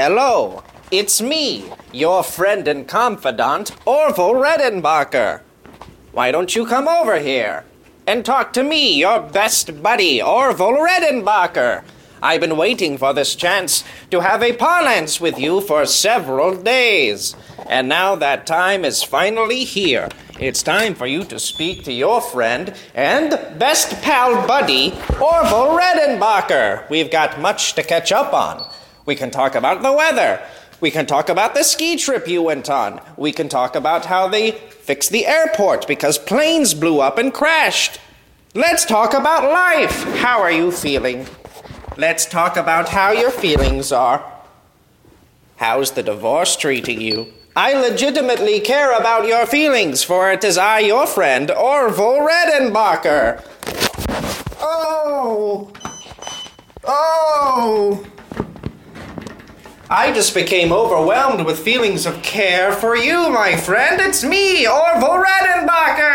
Hello, it's me, your friend and confidant, Orville Redenbacher. Why don't you come over here and talk to me, your best buddy, Orville Redenbacher? I've been waiting for this chance to have a parlance with you for several days. And now that time is finally here. It's time for you to speak to your friend and best pal buddy, Orville Redenbacher. We've got much to catch up on. We can talk about the weather. We can talk about the ski trip you went on. We can talk about how they fixed the airport because planes blew up and crashed. Let's talk about life. How are you feeling? Let's talk about how your feelings are. How's the divorce treating you? I legitimately care about your feelings, for it is I, your friend, Orville Redenbacher. Oh! Oh! I just became overwhelmed with feelings of care for you, my friend. It's me, Orville Redenbacher!